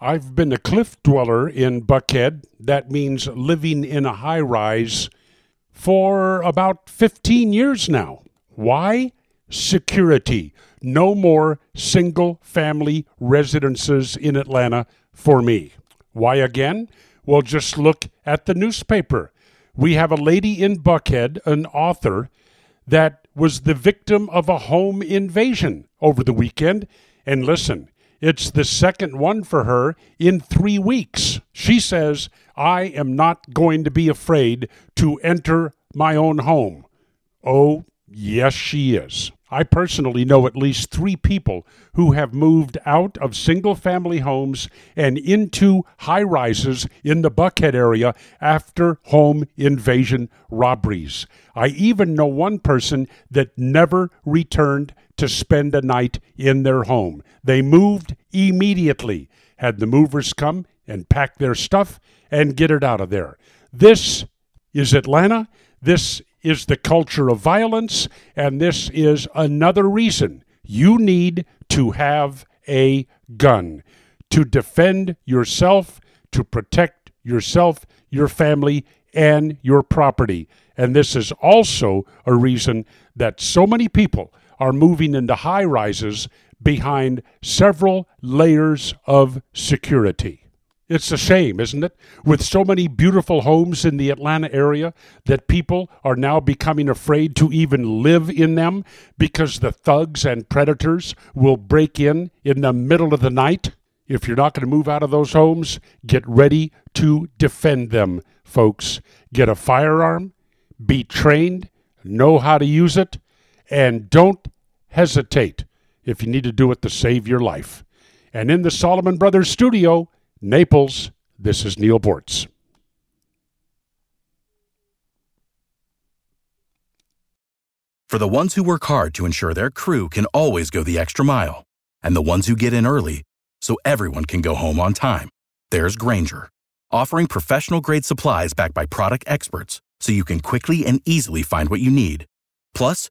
I've been a cliff dweller in Buckhead. That means living in a high rise for about 15 years now. Why? Security. No more single family residences in Atlanta for me. Why again? Well, just look at the newspaper. We have a lady in Buckhead, an author, that was the victim of a home invasion over the weekend. And listen, it's the second one for her in three weeks. She says, I am not going to be afraid to enter my own home. Oh, yes, she is. I personally know at least three people who have moved out of single family homes and into high rises in the Buckhead area after home invasion robberies. I even know one person that never returned to spend a night in their home. They moved immediately, had the movers come and pack their stuff and get it out of there. This is Atlanta. This is the culture of violence, and this is another reason you need to have a gun to defend yourself, to protect yourself, your family, and your property. And this is also a reason that so many people are moving into high rises behind several layers of security. It's a shame, isn't it? With so many beautiful homes in the Atlanta area that people are now becoming afraid to even live in them because the thugs and predators will break in in the middle of the night. If you're not going to move out of those homes, get ready to defend them, folks. Get a firearm, be trained, know how to use it, and don't hesitate if you need to do it to save your life. And in the Solomon Brothers studio, Naples, this is Neal Boortz. For the ones who work hard to ensure their crew can always go the extra mile, and the ones who get in early so everyone can go home on time, there's Grainger, offering professional grade supplies backed by product experts so you can quickly and easily find what you need. Plus,